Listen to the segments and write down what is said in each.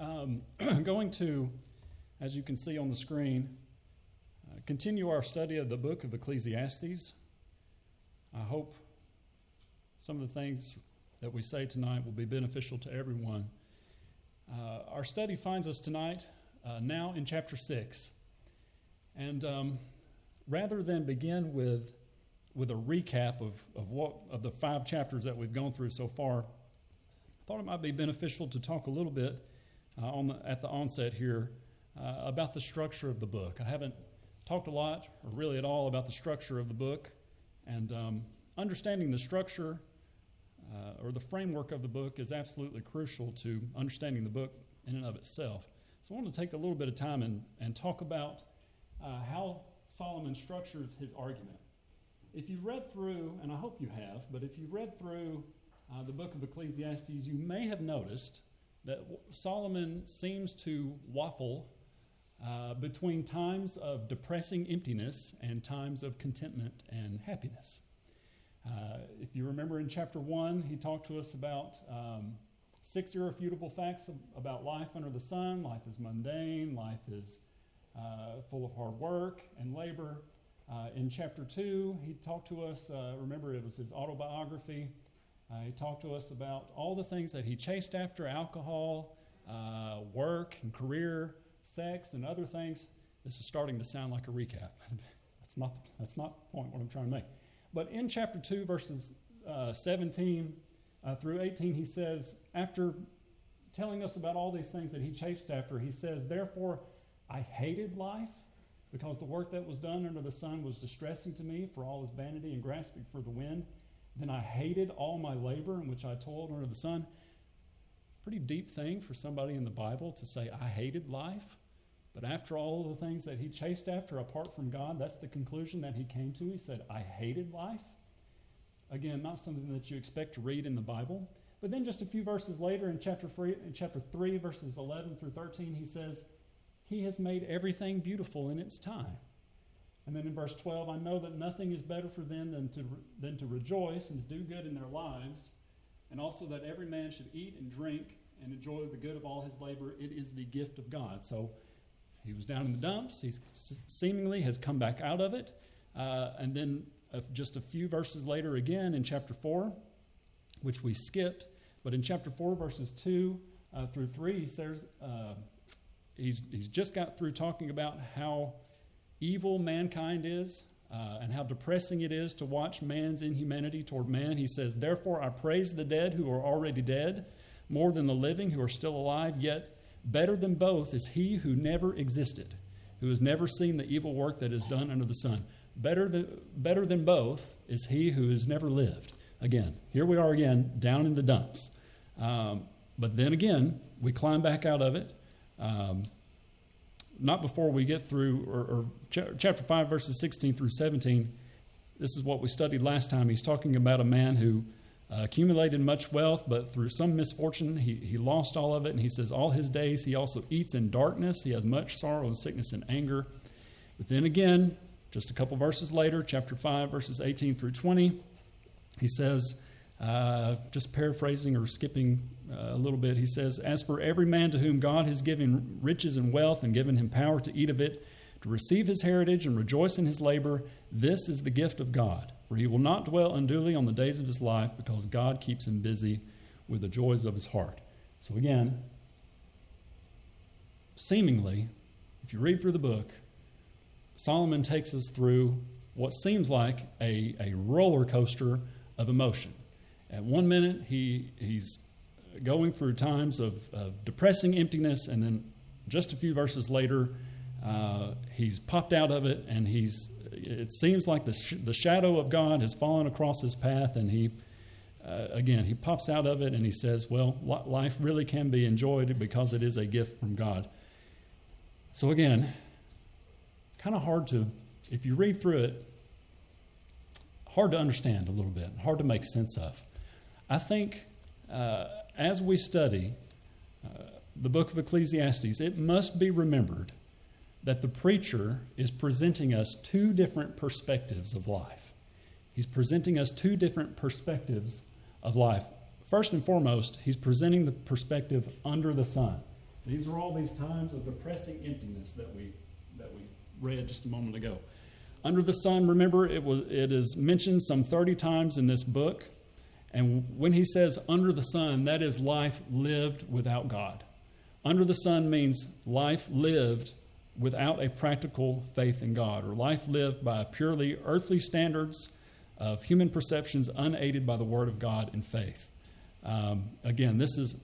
Um, I'm going to, as you can see on the screen, uh, continue our study of the book of Ecclesiastes. I hope some of the things that we say tonight will be beneficial to everyone. Uh, our study finds us tonight uh, now in chapter 6. And um, rather than begin with, with a recap of, of, what, of the five chapters that we've gone through so far, I thought it might be beneficial to talk a little bit uh, on the, at the onset here uh, about the structure of the book. I haven't talked a lot, or really at all, about the structure of the book. And um, understanding the structure uh, or the framework of the book is absolutely crucial to understanding the book in and of itself. So I want to take a little bit of time and, and talk about uh, how Solomon structures his argument. If you've read through, and I hope you have, but if you've read through uh, the book of Ecclesiastes, you may have noticed that Solomon seems to waffle uh, between times of depressing emptiness and times of contentment and happiness. Uh, if you remember in chapter 1, he talked to us about um, six irrefutable facts about life under the sun. Life is mundane, life is uh, full of hard work and labor. Uh, in chapter 2, he talked to us, uh, remember, it was his autobiography. Uh, he talked to us about all the things that he chased after alcohol, uh, work, and career, sex, and other things. This is starting to sound like a recap. that's, not, that's not the point what I'm trying to make. But in chapter 2, verses uh, 17 uh, through 18, he says, after telling us about all these things that he chased after, he says, Therefore, I hated life because the work that was done under the sun was distressing to me for all his vanity and grasping for the wind. Then I hated all my labor in which I toiled under the sun. Pretty deep thing for somebody in the Bible to say, I hated life. But after all the things that he chased after apart from God, that's the conclusion that he came to. He said, I hated life. Again, not something that you expect to read in the Bible. But then just a few verses later in chapter 3, in chapter 3 verses 11 through 13, he says, He has made everything beautiful in its time. And then in verse 12, I know that nothing is better for them than to, than to rejoice and to do good in their lives, and also that every man should eat and drink and enjoy the good of all his labor. It is the gift of God. So he was down in the dumps. He seemingly has come back out of it. Uh, and then just a few verses later, again in chapter 4, which we skipped, but in chapter 4, verses 2 uh, through 3, he says, uh, he's, he's just got through talking about how evil mankind is uh, and how depressing it is to watch man's inhumanity toward man. He says, Therefore, I praise the dead who are already dead more than the living who are still alive, yet Better than both is he who never existed, who has never seen the evil work that is done under the sun. Better than, better than both is he who has never lived. Again, here we are again, down in the dumps. Um, but then again, we climb back out of it. Um, not before we get through, or, or ch- chapter 5, verses 16 through 17. This is what we studied last time. He's talking about a man who uh, accumulated much wealth, but through some misfortune, he, he lost all of it. And he says, All his days he also eats in darkness. He has much sorrow and sickness and anger. But then again, just a couple verses later, chapter 5, verses 18 through 20, he says, uh, just paraphrasing or skipping uh, a little bit, he says, As for every man to whom God has given riches and wealth and given him power to eat of it, to receive his heritage and rejoice in his labor, this is the gift of God. For he will not dwell unduly on the days of his life, because God keeps him busy with the joys of his heart. So, again, seemingly, if you read through the book, Solomon takes us through what seems like a, a roller coaster of emotion. At one minute, he, he's going through times of, of depressing emptiness, and then just a few verses later, uh, he's popped out of it and he's it seems like the, sh- the shadow of God has fallen across his path, and he, uh, again, he pops out of it and he says, Well, life really can be enjoyed because it is a gift from God. So, again, kind of hard to, if you read through it, hard to understand a little bit, hard to make sense of. I think uh, as we study uh, the book of Ecclesiastes, it must be remembered that the preacher is presenting us two different perspectives of life. He's presenting us two different perspectives of life. First and foremost, he's presenting the perspective under the sun. These are all these times of depressing emptiness that we, that we read just a moment ago. Under the sun, remember, it, was, it is mentioned some 30 times in this book. And when he says under the sun, that is life lived without God. Under the sun means life lived without a practical faith in God, or life lived by purely earthly standards of human perceptions unaided by the Word of God and faith. Um, again, this is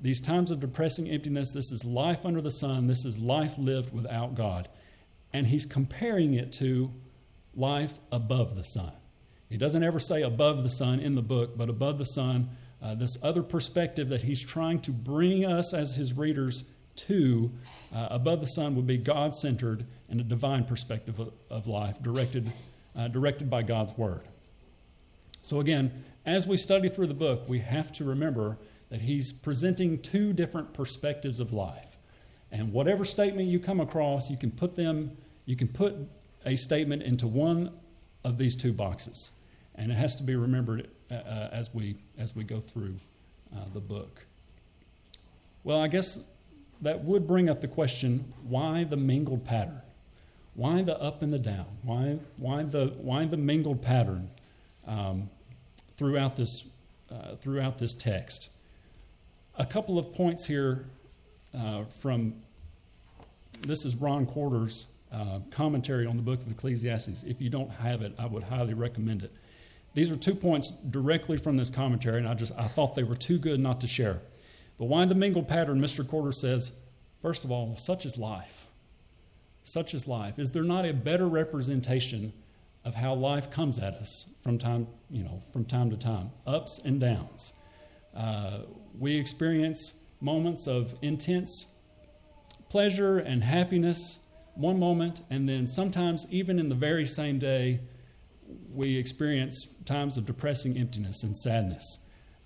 these times of depressing emptiness. This is life under the sun. This is life lived without God. And he's comparing it to life above the sun. He doesn't ever say above the sun in the book, but above the sun, uh, this other perspective that he's trying to bring us as his readers to uh, above the sun would be God centered and a divine perspective of, of life directed, uh, directed by God's word. So, again, as we study through the book, we have to remember that he's presenting two different perspectives of life. And whatever statement you come across, you can put them, you can put a statement into one of these two boxes. And it has to be remembered uh, uh, as, we, as we go through uh, the book. Well, I guess that would bring up the question why the mingled pattern? Why the up and the down? Why, why, the, why the mingled pattern um, throughout, this, uh, throughout this text? A couple of points here uh, from this is Ron Quarter's uh, commentary on the book of Ecclesiastes. If you don't have it, I would highly recommend it. These are two points directly from this commentary, and I just I thought they were too good not to share. But why the mingled pattern? Mr. Quarter says, first of all, such is life. Such is life. Is there not a better representation of how life comes at us from time, you know, from time to time, ups and downs? Uh, we experience moments of intense pleasure and happiness one moment, and then sometimes, even in the very same day, we experience times of depressing emptiness and sadness.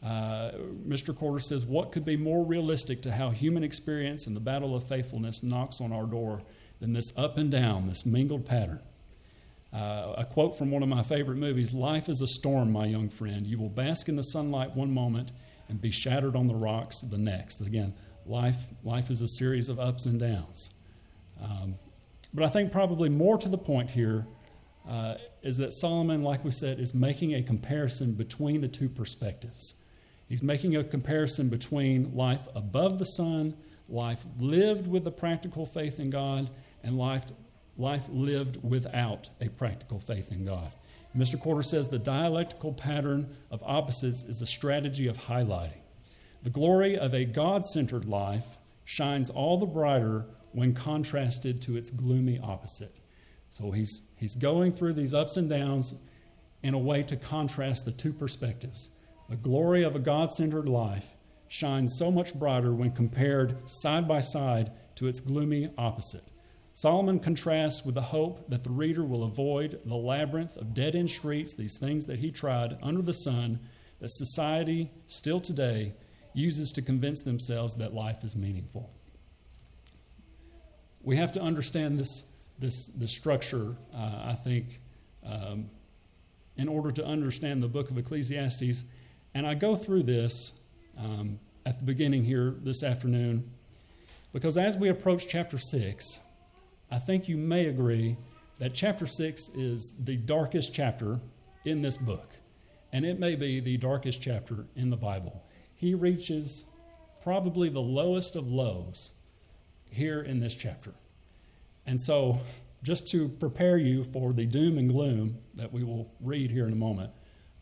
Uh, Mr. Quarter says, What could be more realistic to how human experience and the battle of faithfulness knocks on our door than this up and down, this mingled pattern? Uh, a quote from one of my favorite movies Life is a storm, my young friend. You will bask in the sunlight one moment and be shattered on the rocks the next. Again, life, life is a series of ups and downs. Um, but I think probably more to the point here uh, is that Solomon, like we said, is making a comparison between the two perspectives. He's making a comparison between life above the sun, life lived with a practical faith in God, and life, life lived without a practical faith in God. Mr. Quarter says the dialectical pattern of opposites is a strategy of highlighting. The glory of a God centered life shines all the brighter when contrasted to its gloomy opposite. So he's, he's going through these ups and downs in a way to contrast the two perspectives. The glory of a God centered life shines so much brighter when compared side by side to its gloomy opposite. Solomon contrasts with the hope that the reader will avoid the labyrinth of dead end streets, these things that he tried under the sun, that society still today uses to convince themselves that life is meaningful. We have to understand this, this, this structure, uh, I think, um, in order to understand the book of Ecclesiastes. And I go through this um, at the beginning here this afternoon because as we approach chapter 6, I think you may agree that chapter 6 is the darkest chapter in this book, and it may be the darkest chapter in the Bible. He reaches probably the lowest of lows here in this chapter. And so, just to prepare you for the doom and gloom that we will read here in a moment,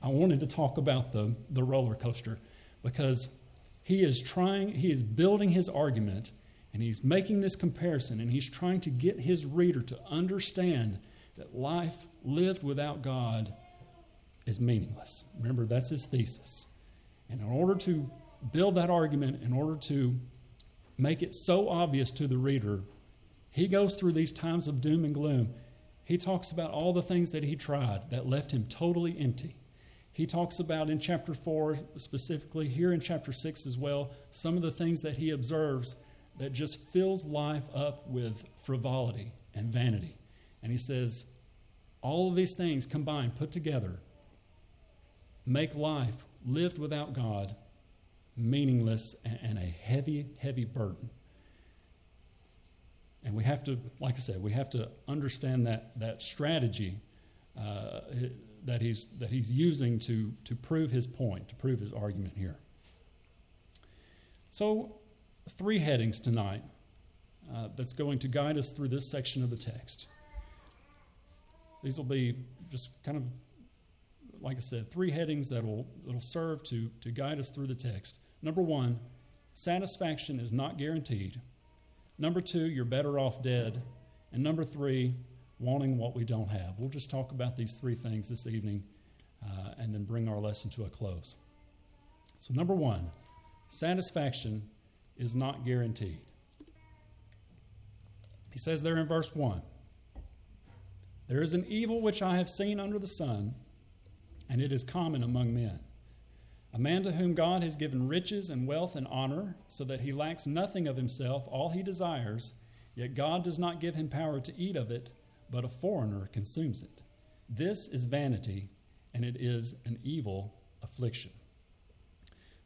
I wanted to talk about the, the roller coaster because he is trying, he is building his argument and he's making this comparison and he's trying to get his reader to understand that life lived without God is meaningless. Remember, that's his thesis. And in order to build that argument, in order to make it so obvious to the reader, he goes through these times of doom and gloom. He talks about all the things that he tried that left him totally empty. He talks about in chapter 4, specifically, here in chapter 6 as well, some of the things that he observes that just fills life up with frivolity and vanity. And he says, all of these things combined, put together, make life lived without God meaningless, and, a heavy, heavy burden. And we have to, like I said, we have to understand that, that strategy uh, that, he's, that he's using to, to prove his point, to prove his argument here. So, three headings tonight uh, that's going to guide us through this section of the text. These will be just kind of, like I said, three headings that will that'll serve to, to guide us through the text. Number one, satisfaction is not guaranteed. Number two, you're better off dead. And number three, wanting what we don't have. We'll just talk about these three things this evening uh, and then bring our lesson to a close. So, number one, satisfaction is not guaranteed. He says there in verse 1 There is an evil which I have seen under the sun, and it is common among men. A man to whom God has given riches and wealth and honor, so that he lacks nothing of himself, all he desires, yet God does not give him power to eat of it, but a foreigner consumes it. This is vanity, and it is an evil affliction.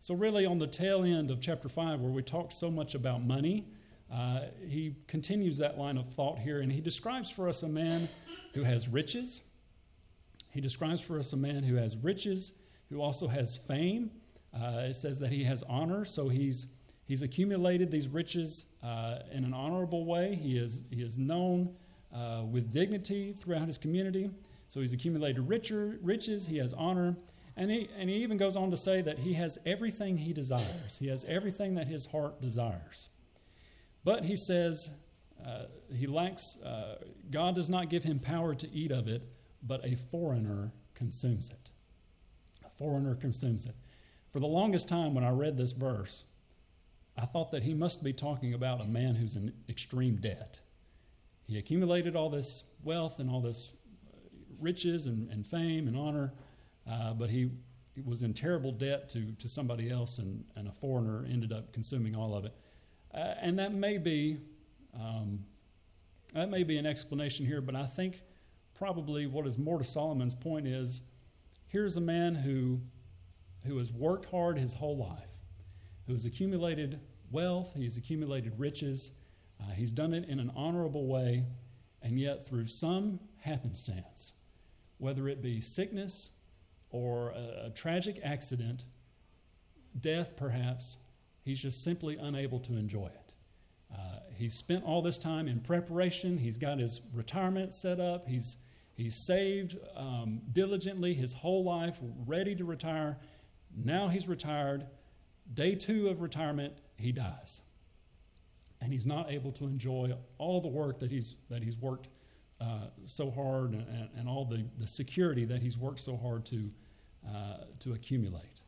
So, really, on the tail end of chapter 5, where we talked so much about money, uh, he continues that line of thought here, and he describes for us a man who has riches. He describes for us a man who has riches, who also has fame. Uh, it says that he has honor, so he's, he's accumulated these riches uh, in an honorable way. He is, he is known uh, with dignity throughout his community. So he's accumulated richer, riches, he has honor, and he, and he even goes on to say that he has everything he desires. He has everything that his heart desires. But he says uh, he lacks, uh, God does not give him power to eat of it, but a foreigner consumes it. Foreigner consumes it. For the longest time, when I read this verse, I thought that he must be talking about a man who's in extreme debt. He accumulated all this wealth and all this riches and, and fame and honor, uh, but he, he, was in terrible debt to, to somebody else, and, and a foreigner ended up consuming all of it. Uh, and that may be um, that may be an explanation here, but I think probably what is more to Solomon's point is here's a man who who has worked hard his whole life, who has accumulated wealth, he's accumulated riches, uh, he's done it in an honorable way, and yet through some happenstance, whether it be sickness or a, a tragic accident, death perhaps, he's just simply unable to enjoy it. Uh, he's spent all this time in preparation. He's got his retirement set up. He's, he's saved um, diligently his whole life, ready to retire. Now he's retired. Day two of retirement, he dies and he's not able to enjoy all the work that he's, that he's worked uh, so hard and, and, all the, the security that he's worked so hard to, uh, to accumulate.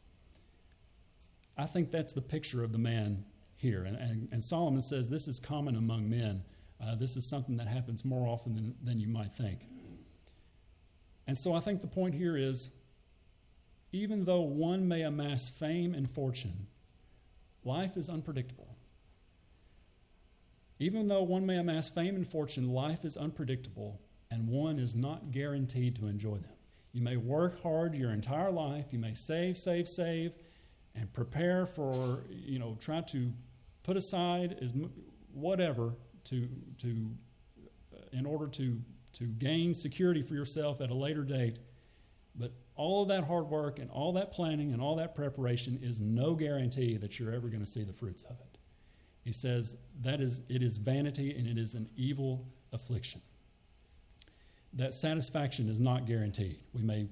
I think that's the picture of the man here. And, and, and Solomon says this is common among men. Uh, this is something that happens more often than, than you might think. And so I think the point here is even though one may amass fame and fortune, life is unpredictable. Even though one may amass fame and fortune, life is unpredictable and one is not guaranteed to enjoy them. You may work hard your entire life, you may save, save, save, and prepare for, you know, try to put aside as whatever to, to uh, in order to, to gain security for yourself at a later date. But all of that hard work and all that planning and all that preparation is no guarantee that you're ever going to see the fruits of it. He says that is it is vanity and it is an evil affliction. That satisfaction is not guaranteed. We may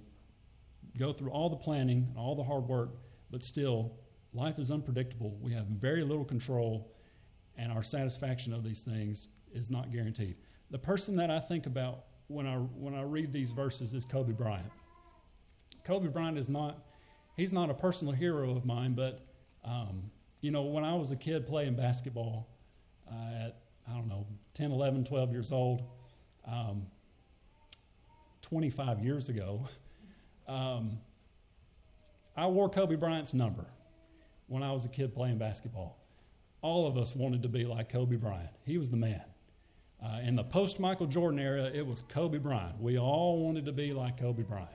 go through all the planning and all the hard work, but still life is unpredictable. We have very little control and our satisfaction of these things is not guaranteed. The person that I think about when I when I read these verses is Kobe Bryant. Kobe Bryant is not he's not a personal hero of mine, but um, you know, when I was a kid playing basketball uh, at, I don't know, 10, 11, 12 years old, um, 25 years ago, um, I wore Kobe Bryant's number when I was a kid playing basketball. All of us wanted to be like Kobe Bryant. He was the man. Uh, in the post Michael Jordan era, it was Kobe Bryant. We all wanted to be like Kobe Bryant.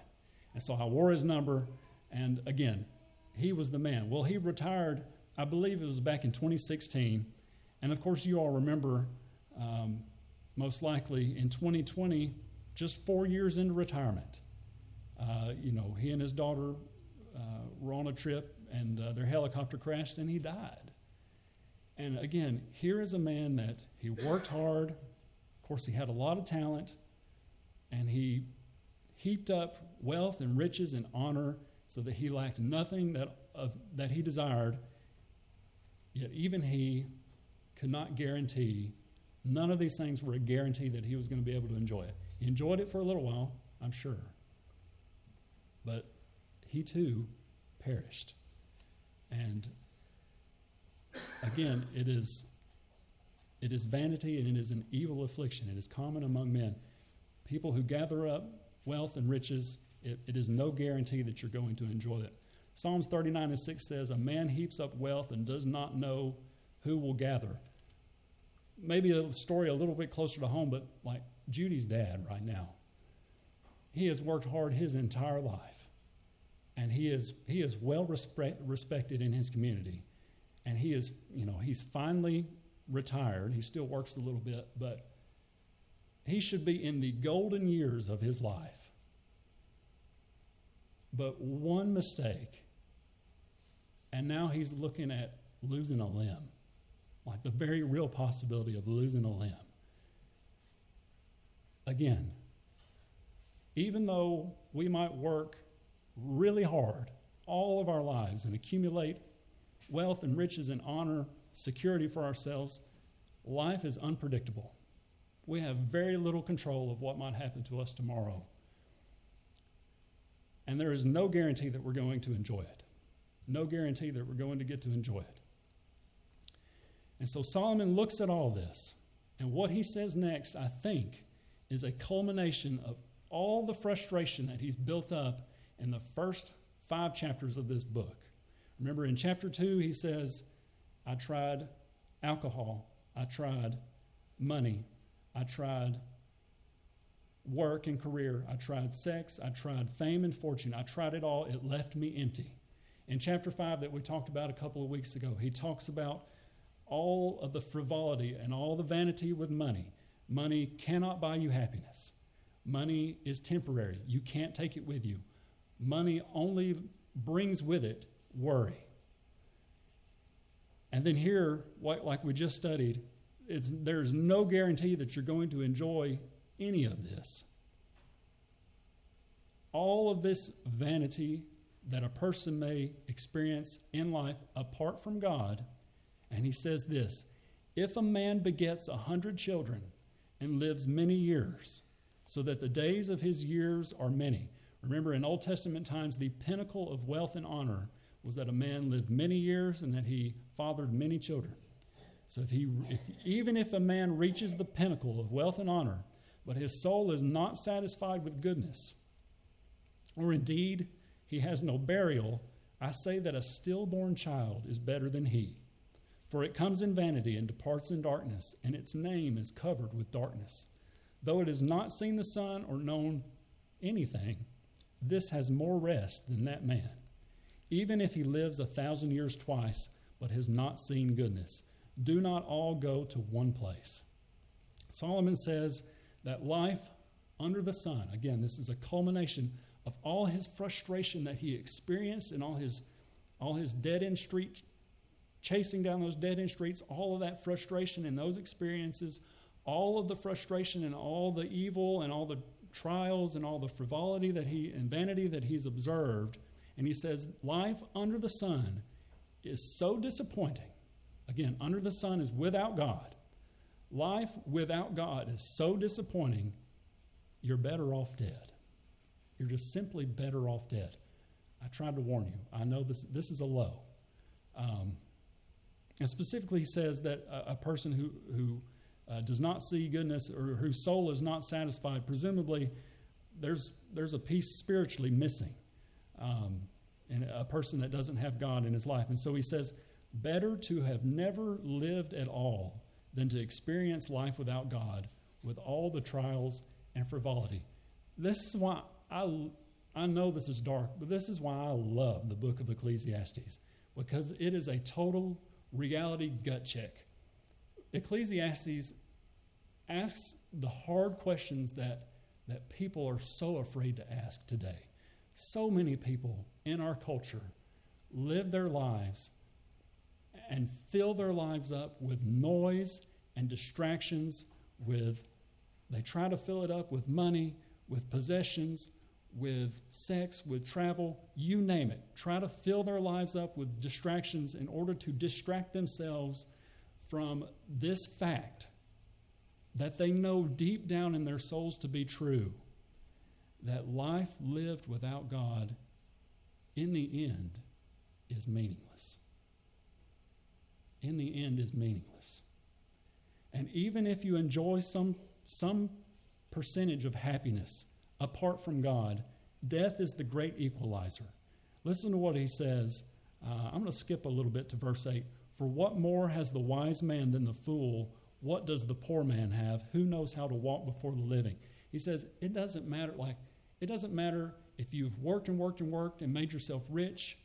And so I wore his number. And again, he was the man. Well, he retired, I believe it was back in 2016. And of course, you all remember, um, most likely in 2020, just four years into retirement. Uh, you know, he and his daughter uh, were on a trip and uh, their helicopter crashed and he died. And again, here is a man that he worked hard. Of course, he had a lot of talent and he heaped up wealth and riches and honor so that he lacked nothing that, uh, that he desired. Yet, even he could not guarantee, none of these things were a guarantee that he was going to be able to enjoy it. He enjoyed it for a little while, I'm sure. But he too perished. And again, it is, it is vanity and it is an evil affliction. It is common among men. People who gather up wealth and riches, it, it is no guarantee that you're going to enjoy it. Psalms 39 and 6 says, A man heaps up wealth and does not know who will gather. Maybe a story a little bit closer to home, but like Judy's dad right now. He has worked hard his entire life, and he is, he is well respect, respected in his community. And he is, you know, he's finally retired. He still works a little bit, but he should be in the golden years of his life. But one mistake, and now he's looking at losing a limb, like the very real possibility of losing a limb. Again, even though we might work really hard all of our lives and accumulate wealth and riches and honor, security for ourselves, life is unpredictable. We have very little control of what might happen to us tomorrow. And there is no guarantee that we're going to enjoy it. No guarantee that we're going to get to enjoy it. And so Solomon looks at all this, and what he says next, I think, is a culmination of all the frustration that he's built up in the first five chapters of this book. Remember, in chapter two, he says, I tried alcohol, I tried money, I tried work and career, I tried sex, I tried fame and fortune, I tried it all. It left me empty. In chapter 5 that we talked about a couple of weeks ago, he talks about all of the frivolity and all the vanity with money. Money cannot buy you happiness. Money is temporary. You can't take it with you. Money only brings with it worry. And then here, like we just studied, there's no guarantee that you're going to enjoy any of this. All of this vanity that a person may experience in life apart from God, and he says this if a man begets a hundred children and lives many years, so that the days of his years are many. Remember, in Old Testament times, the pinnacle of wealth and honor was that a man lived many years and that he fathered many children. So if he, if, even if a man reaches the pinnacle of wealth and honor, but his soul is not satisfied with goodness, or indeed he has no burial, I say that a stillborn child is better than he. For it comes in vanity and departs in darkness, and its name is covered with darkness. Though it has not seen the sun or known anything, this has more rest than that man. Even if he lives a thousand years twice, but has not seen goodness, do not all go to one place. Solomon says that life under the sun, again, this is a culmination of all his frustration that he experienced and all his, all his dead end street, chasing down those dead end streets, all of that frustration and those experiences all of the frustration and all the evil and all the trials and all the frivolity that he and vanity that he's observed. And he says, Life under the sun is so disappointing. Again, under the sun is without God. Life without God is so disappointing, you're better off dead. You're just simply better off dead. I tried to warn you. I know this, this is a low. Um, and specifically, he says that a, a person who, who uh, does not see goodness or whose soul is not satisfied, presumably there's, there's a piece spiritually missing um, in a person that doesn't have God in his life. And so he says, better to have never lived at all than to experience life without God with all the trials and frivolity. This is why I, I know this is dark, but this is why I love the book of Ecclesiastes because it is a total reality gut check. Ecclesiastes asks the hard questions that, that people are so afraid to ask today. So many people in our culture live their lives and fill their lives up with noise and distractions with they try to fill it up with money with possessions with sex with travel you name it. Try to fill their lives up with distractions in order to distract themselves from this fact that they know deep down in their souls to be true that life lived without God in the end is meaningless. In the end is meaningless. And even if you enjoy some, some percentage of happiness apart from God, death is the great equalizer. Listen to what he says. Uh, I'm going to skip a little bit to verse 8. For what more has the wise man than the fool? What does the poor man have? Who knows how to walk before the living? He says, it doesn't matter, like, it doesn't matter if you've worked and worked and worked and made yourself rich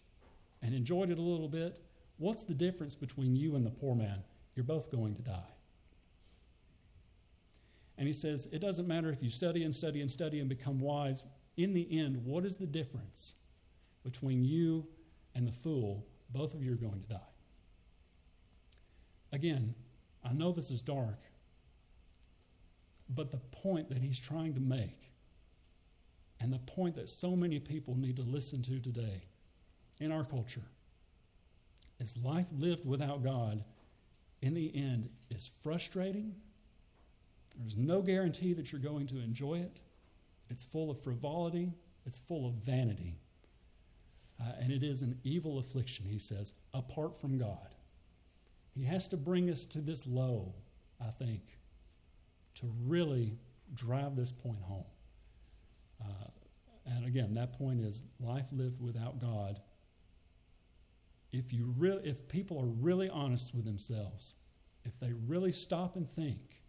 and enjoyed it a little bit. What's the difference between you and the poor man? You're both going to die. And he says, it doesn't matter if you study and study and study and become wise. In the end, what is the difference between you and the fool? Both of you are going to die. Again, I know this is dark, but the point that he's trying to make, and the point that so many people need to listen to today in our culture, is life lived without God in the end is frustrating. There's no guarantee that you're going to enjoy it. It's full of frivolity, it's full of vanity. Uh, and it is an evil affliction, he says, apart from God. He has to bring us to this low, I think, to really drive this point home. Uh, and again, that point is life lived without God. If, you re- if people are really honest with themselves, if they really stop and think,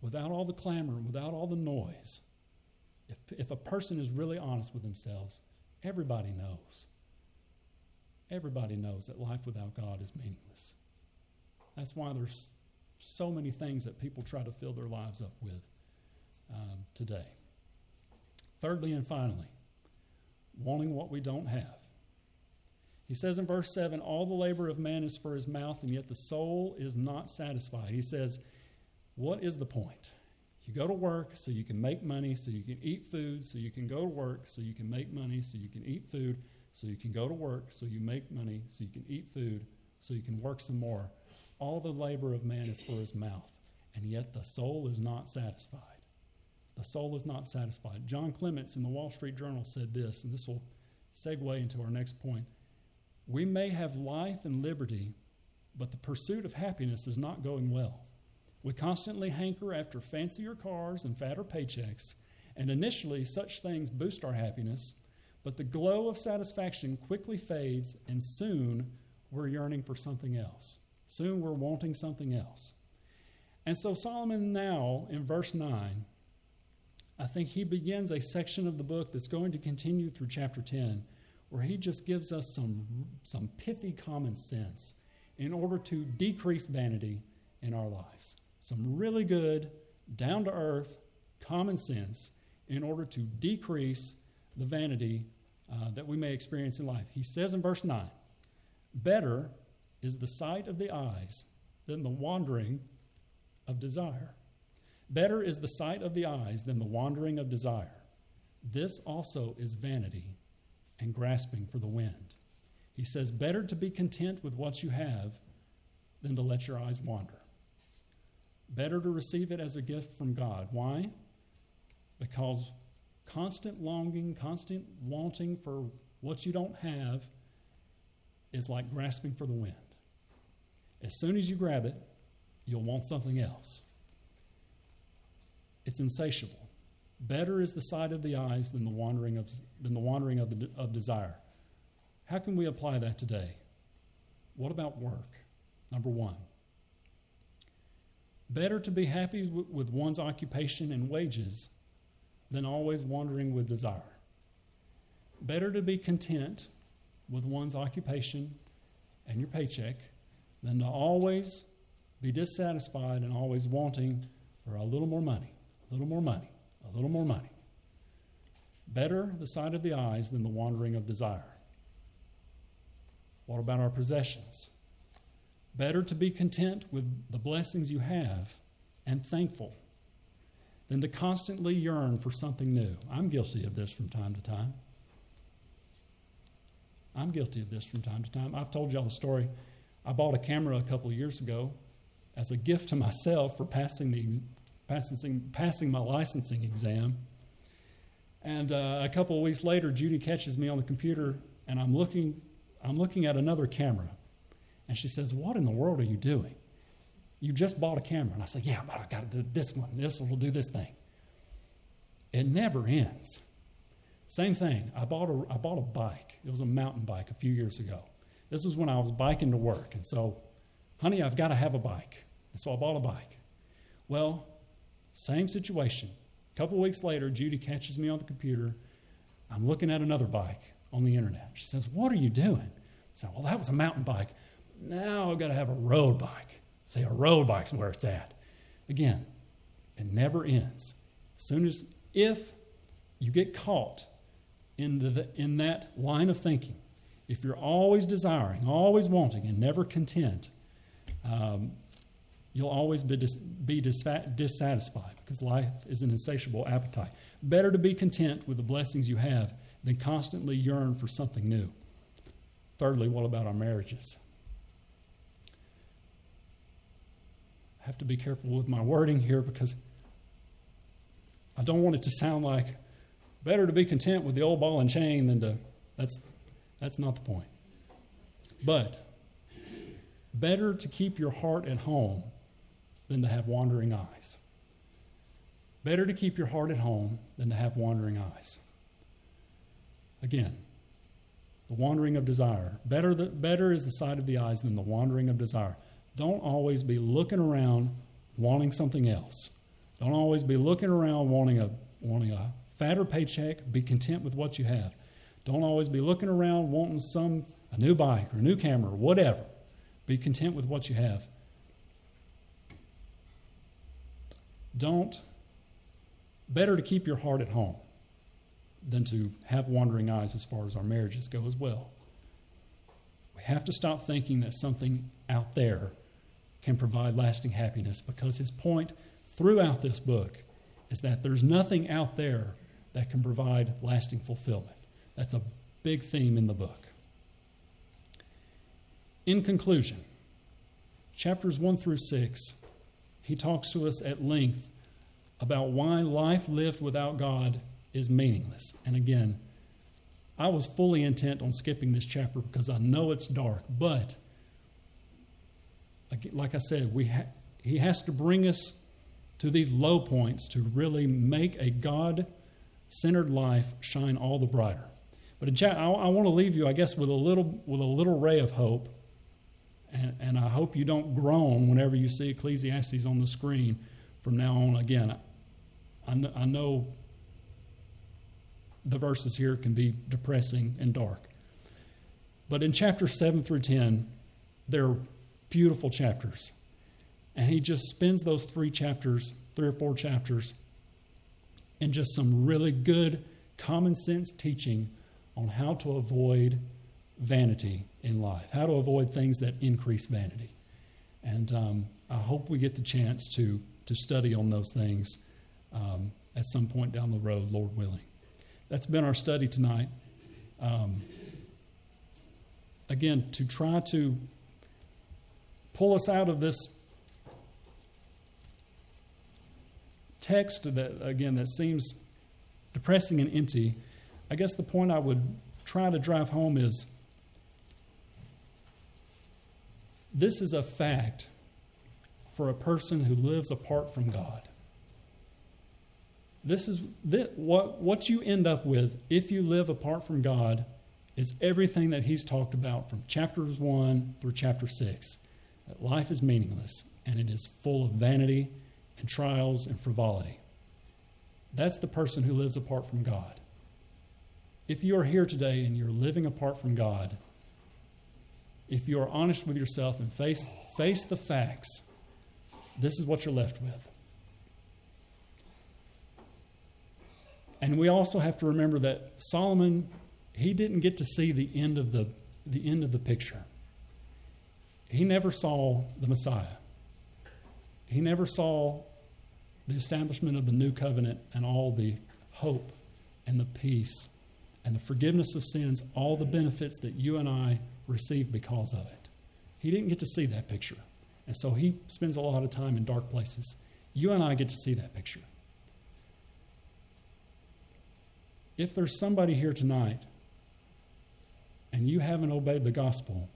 without all the clamor, without all the noise, if, if a person is really honest with themselves, everybody knows Everybody knows that life without God is meaningless. That's why there's so many things that people try to fill their lives up with um, today. Thirdly and finally, wanting what we don't have. He says in verse 7 All the labor of man is for his mouth, and yet the soul is not satisfied. He says, What is the point? You go to work so you can make money, so you can eat food, so you can go to work, so you can make money, so you can eat food, so you can go to work, so you make money, so you can eat food, so you can work some more. All the labor of man is for his mouth, and yet the soul is not satisfied. The soul is not satisfied. John Clements in the Wall Street Journal said this, and this will segue into our next point. We may have life and liberty, but the pursuit of happiness is not going well. We constantly hanker after fancier cars and fatter paychecks, and initially such things boost our happiness, but the glow of satisfaction quickly fades, and soon we're yearning for something else. Soon we're wanting something else. And so, Solomon now, in verse 9, I think he begins a section of the book that's going to continue through chapter 10, where he just gives us some, some pithy common sense in order to decrease vanity in our lives. Some really good, down to earth, common sense in order to decrease the vanity uh, that we may experience in life. He says in verse 9, Better is the sight of the eyes than the wandering of desire. Better is the sight of the eyes than the wandering of desire. This also is vanity and grasping for the wind. He says, Better to be content with what you have than to let your eyes wander. Better to receive it as a gift from God. Why? Because constant longing, constant wanting for what you don't have is like grasping for the wind. As soon as you grab it, you'll want something else. It's insatiable. Better is the sight of the eyes than the wandering of, than the wandering of, the, of desire. How can we apply that today? What about work? Number one. Better to be happy with one's occupation and wages than always wandering with desire. Better to be content with one's occupation and your paycheck than to always be dissatisfied and always wanting for a little more money, a little more money, a little more money. Better the sight of the eyes than the wandering of desire. What about our possessions? Better to be content with the blessings you have and thankful than to constantly yearn for something new. I'm guilty of this from time to time. I'm guilty of this from time to time. I've told y'all the story. I bought a camera a couple years ago as a gift to myself for passing, the, passing, passing my licensing exam. And uh, a couple of weeks later, Judy catches me on the computer, and I'm looking, I'm looking at another camera. And she says, What in the world are you doing? You just bought a camera. And I said, Yeah, but I've got to do this one. This one will do this thing. It never ends. Same thing. I bought a, I bought a bike. It was a mountain bike a few years ago. This was when I was biking to work. And so, honey, I've got to have a bike. And so I bought a bike. Well, same situation. A couple weeks later, Judy catches me on the computer. I'm looking at another bike on the internet. She says, What are you doing? I said, Well, that was a mountain bike. Now I've got to have a road bike. Say, a road bike's where it's at. Again, it never ends. As soon as, if you get caught into the, in that line of thinking, if you're always desiring, always wanting, and never content, um, you'll always be, dis, be dissatisfied because life is an insatiable appetite. Better to be content with the blessings you have than constantly yearn for something new. Thirdly, what about our marriages? I have to be careful with my wording here because I don't want it to sound like better to be content with the old ball and chain than to. That's, that's not the point. But better to keep your heart at home than to have wandering eyes. Better to keep your heart at home than to have wandering eyes. Again, the wandering of desire. Better, the, better is the sight of the eyes than the wandering of desire. Don't always be looking around wanting something else. Don't always be looking around wanting a, wanting a fatter paycheck. Be content with what you have. Don't always be looking around wanting some a new bike or a new camera or whatever. Be content with what you have. Don't better to keep your heart at home than to have wandering eyes as far as our marriages go as well. We have to stop thinking that something out there can provide lasting happiness because his point throughout this book is that there's nothing out there that can provide lasting fulfillment. That's a big theme in the book. In conclusion, chapters 1 through 6, he talks to us at length about why life lived without God is meaningless. And again, I was fully intent on skipping this chapter because I know it's dark, but like I said, we ha- he has to bring us to these low points to really make a God centered life shine all the brighter. But in chat, I, I want to leave you, I guess, with a little, with a little ray of hope. And, and I hope you don't groan whenever you see Ecclesiastes on the screen from now on. Again, I, I know the verses here can be depressing and dark. But in chapter 7 through 10, they're beautiful chapters. And he just spends those three chapters, three or four chapters, in just some really good common sense teaching on how to avoid vanity in life, how to avoid things that increase vanity. And um, I hope we get the chance to, to study on those things um, at some point down the road, Lord willing. That's been our study tonight. Um, again, to try to pull us out of this text that, again, that seems depressing and empty, I guess the point I would try to drive home is this is a fact for a person who lives apart from God. This is what, what you end up with if you live apart from God is everything that he's talked about from chapters 1 through chapter 6 that life is meaningless and it is full of vanity and trials and frivolity. That's the person who lives apart from God. If you are here today and you're living apart from God, if you are honest with yourself and face, face the facts, this is what you're left with. And we also have to remember that Solomon, he didn't get to see the end of the, the end of the picture. He never saw the Messiah. He never saw the establishment of the new covenant and all the hope and the peace and the forgiveness of sins, all the benefits that you and I receive because of it. He didn't get to see that picture. And so he spends a lot of time in dark places. You and I get to see that picture. If there's somebody here tonight and you haven't obeyed the gospel,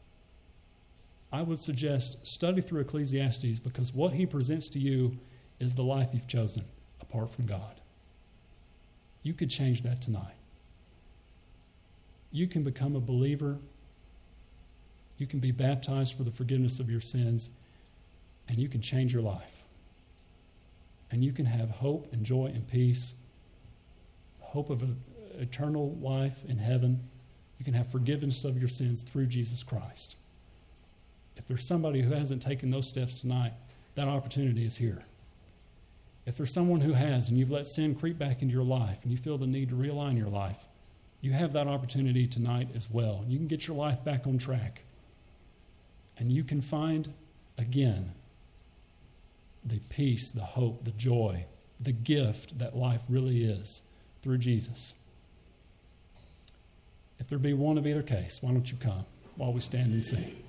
I would suggest study through Ecclesiastes because what he presents to you is the life you've chosen apart from God. You could change that tonight. You can become a believer. You can be baptized for the forgiveness of your sins, and you can change your life. And you can have hope and joy and peace, hope of an eternal life in heaven. You can have forgiveness of your sins through Jesus Christ. If there's somebody who hasn't taken those steps tonight, that opportunity is here. If there's someone who has and you've let sin creep back into your life and you feel the need to realign your life, you have that opportunity tonight as well. You can get your life back on track. And you can find again the peace, the hope, the joy, the gift that life really is through Jesus. If there be one of either case, why don't you come while we stand and sing?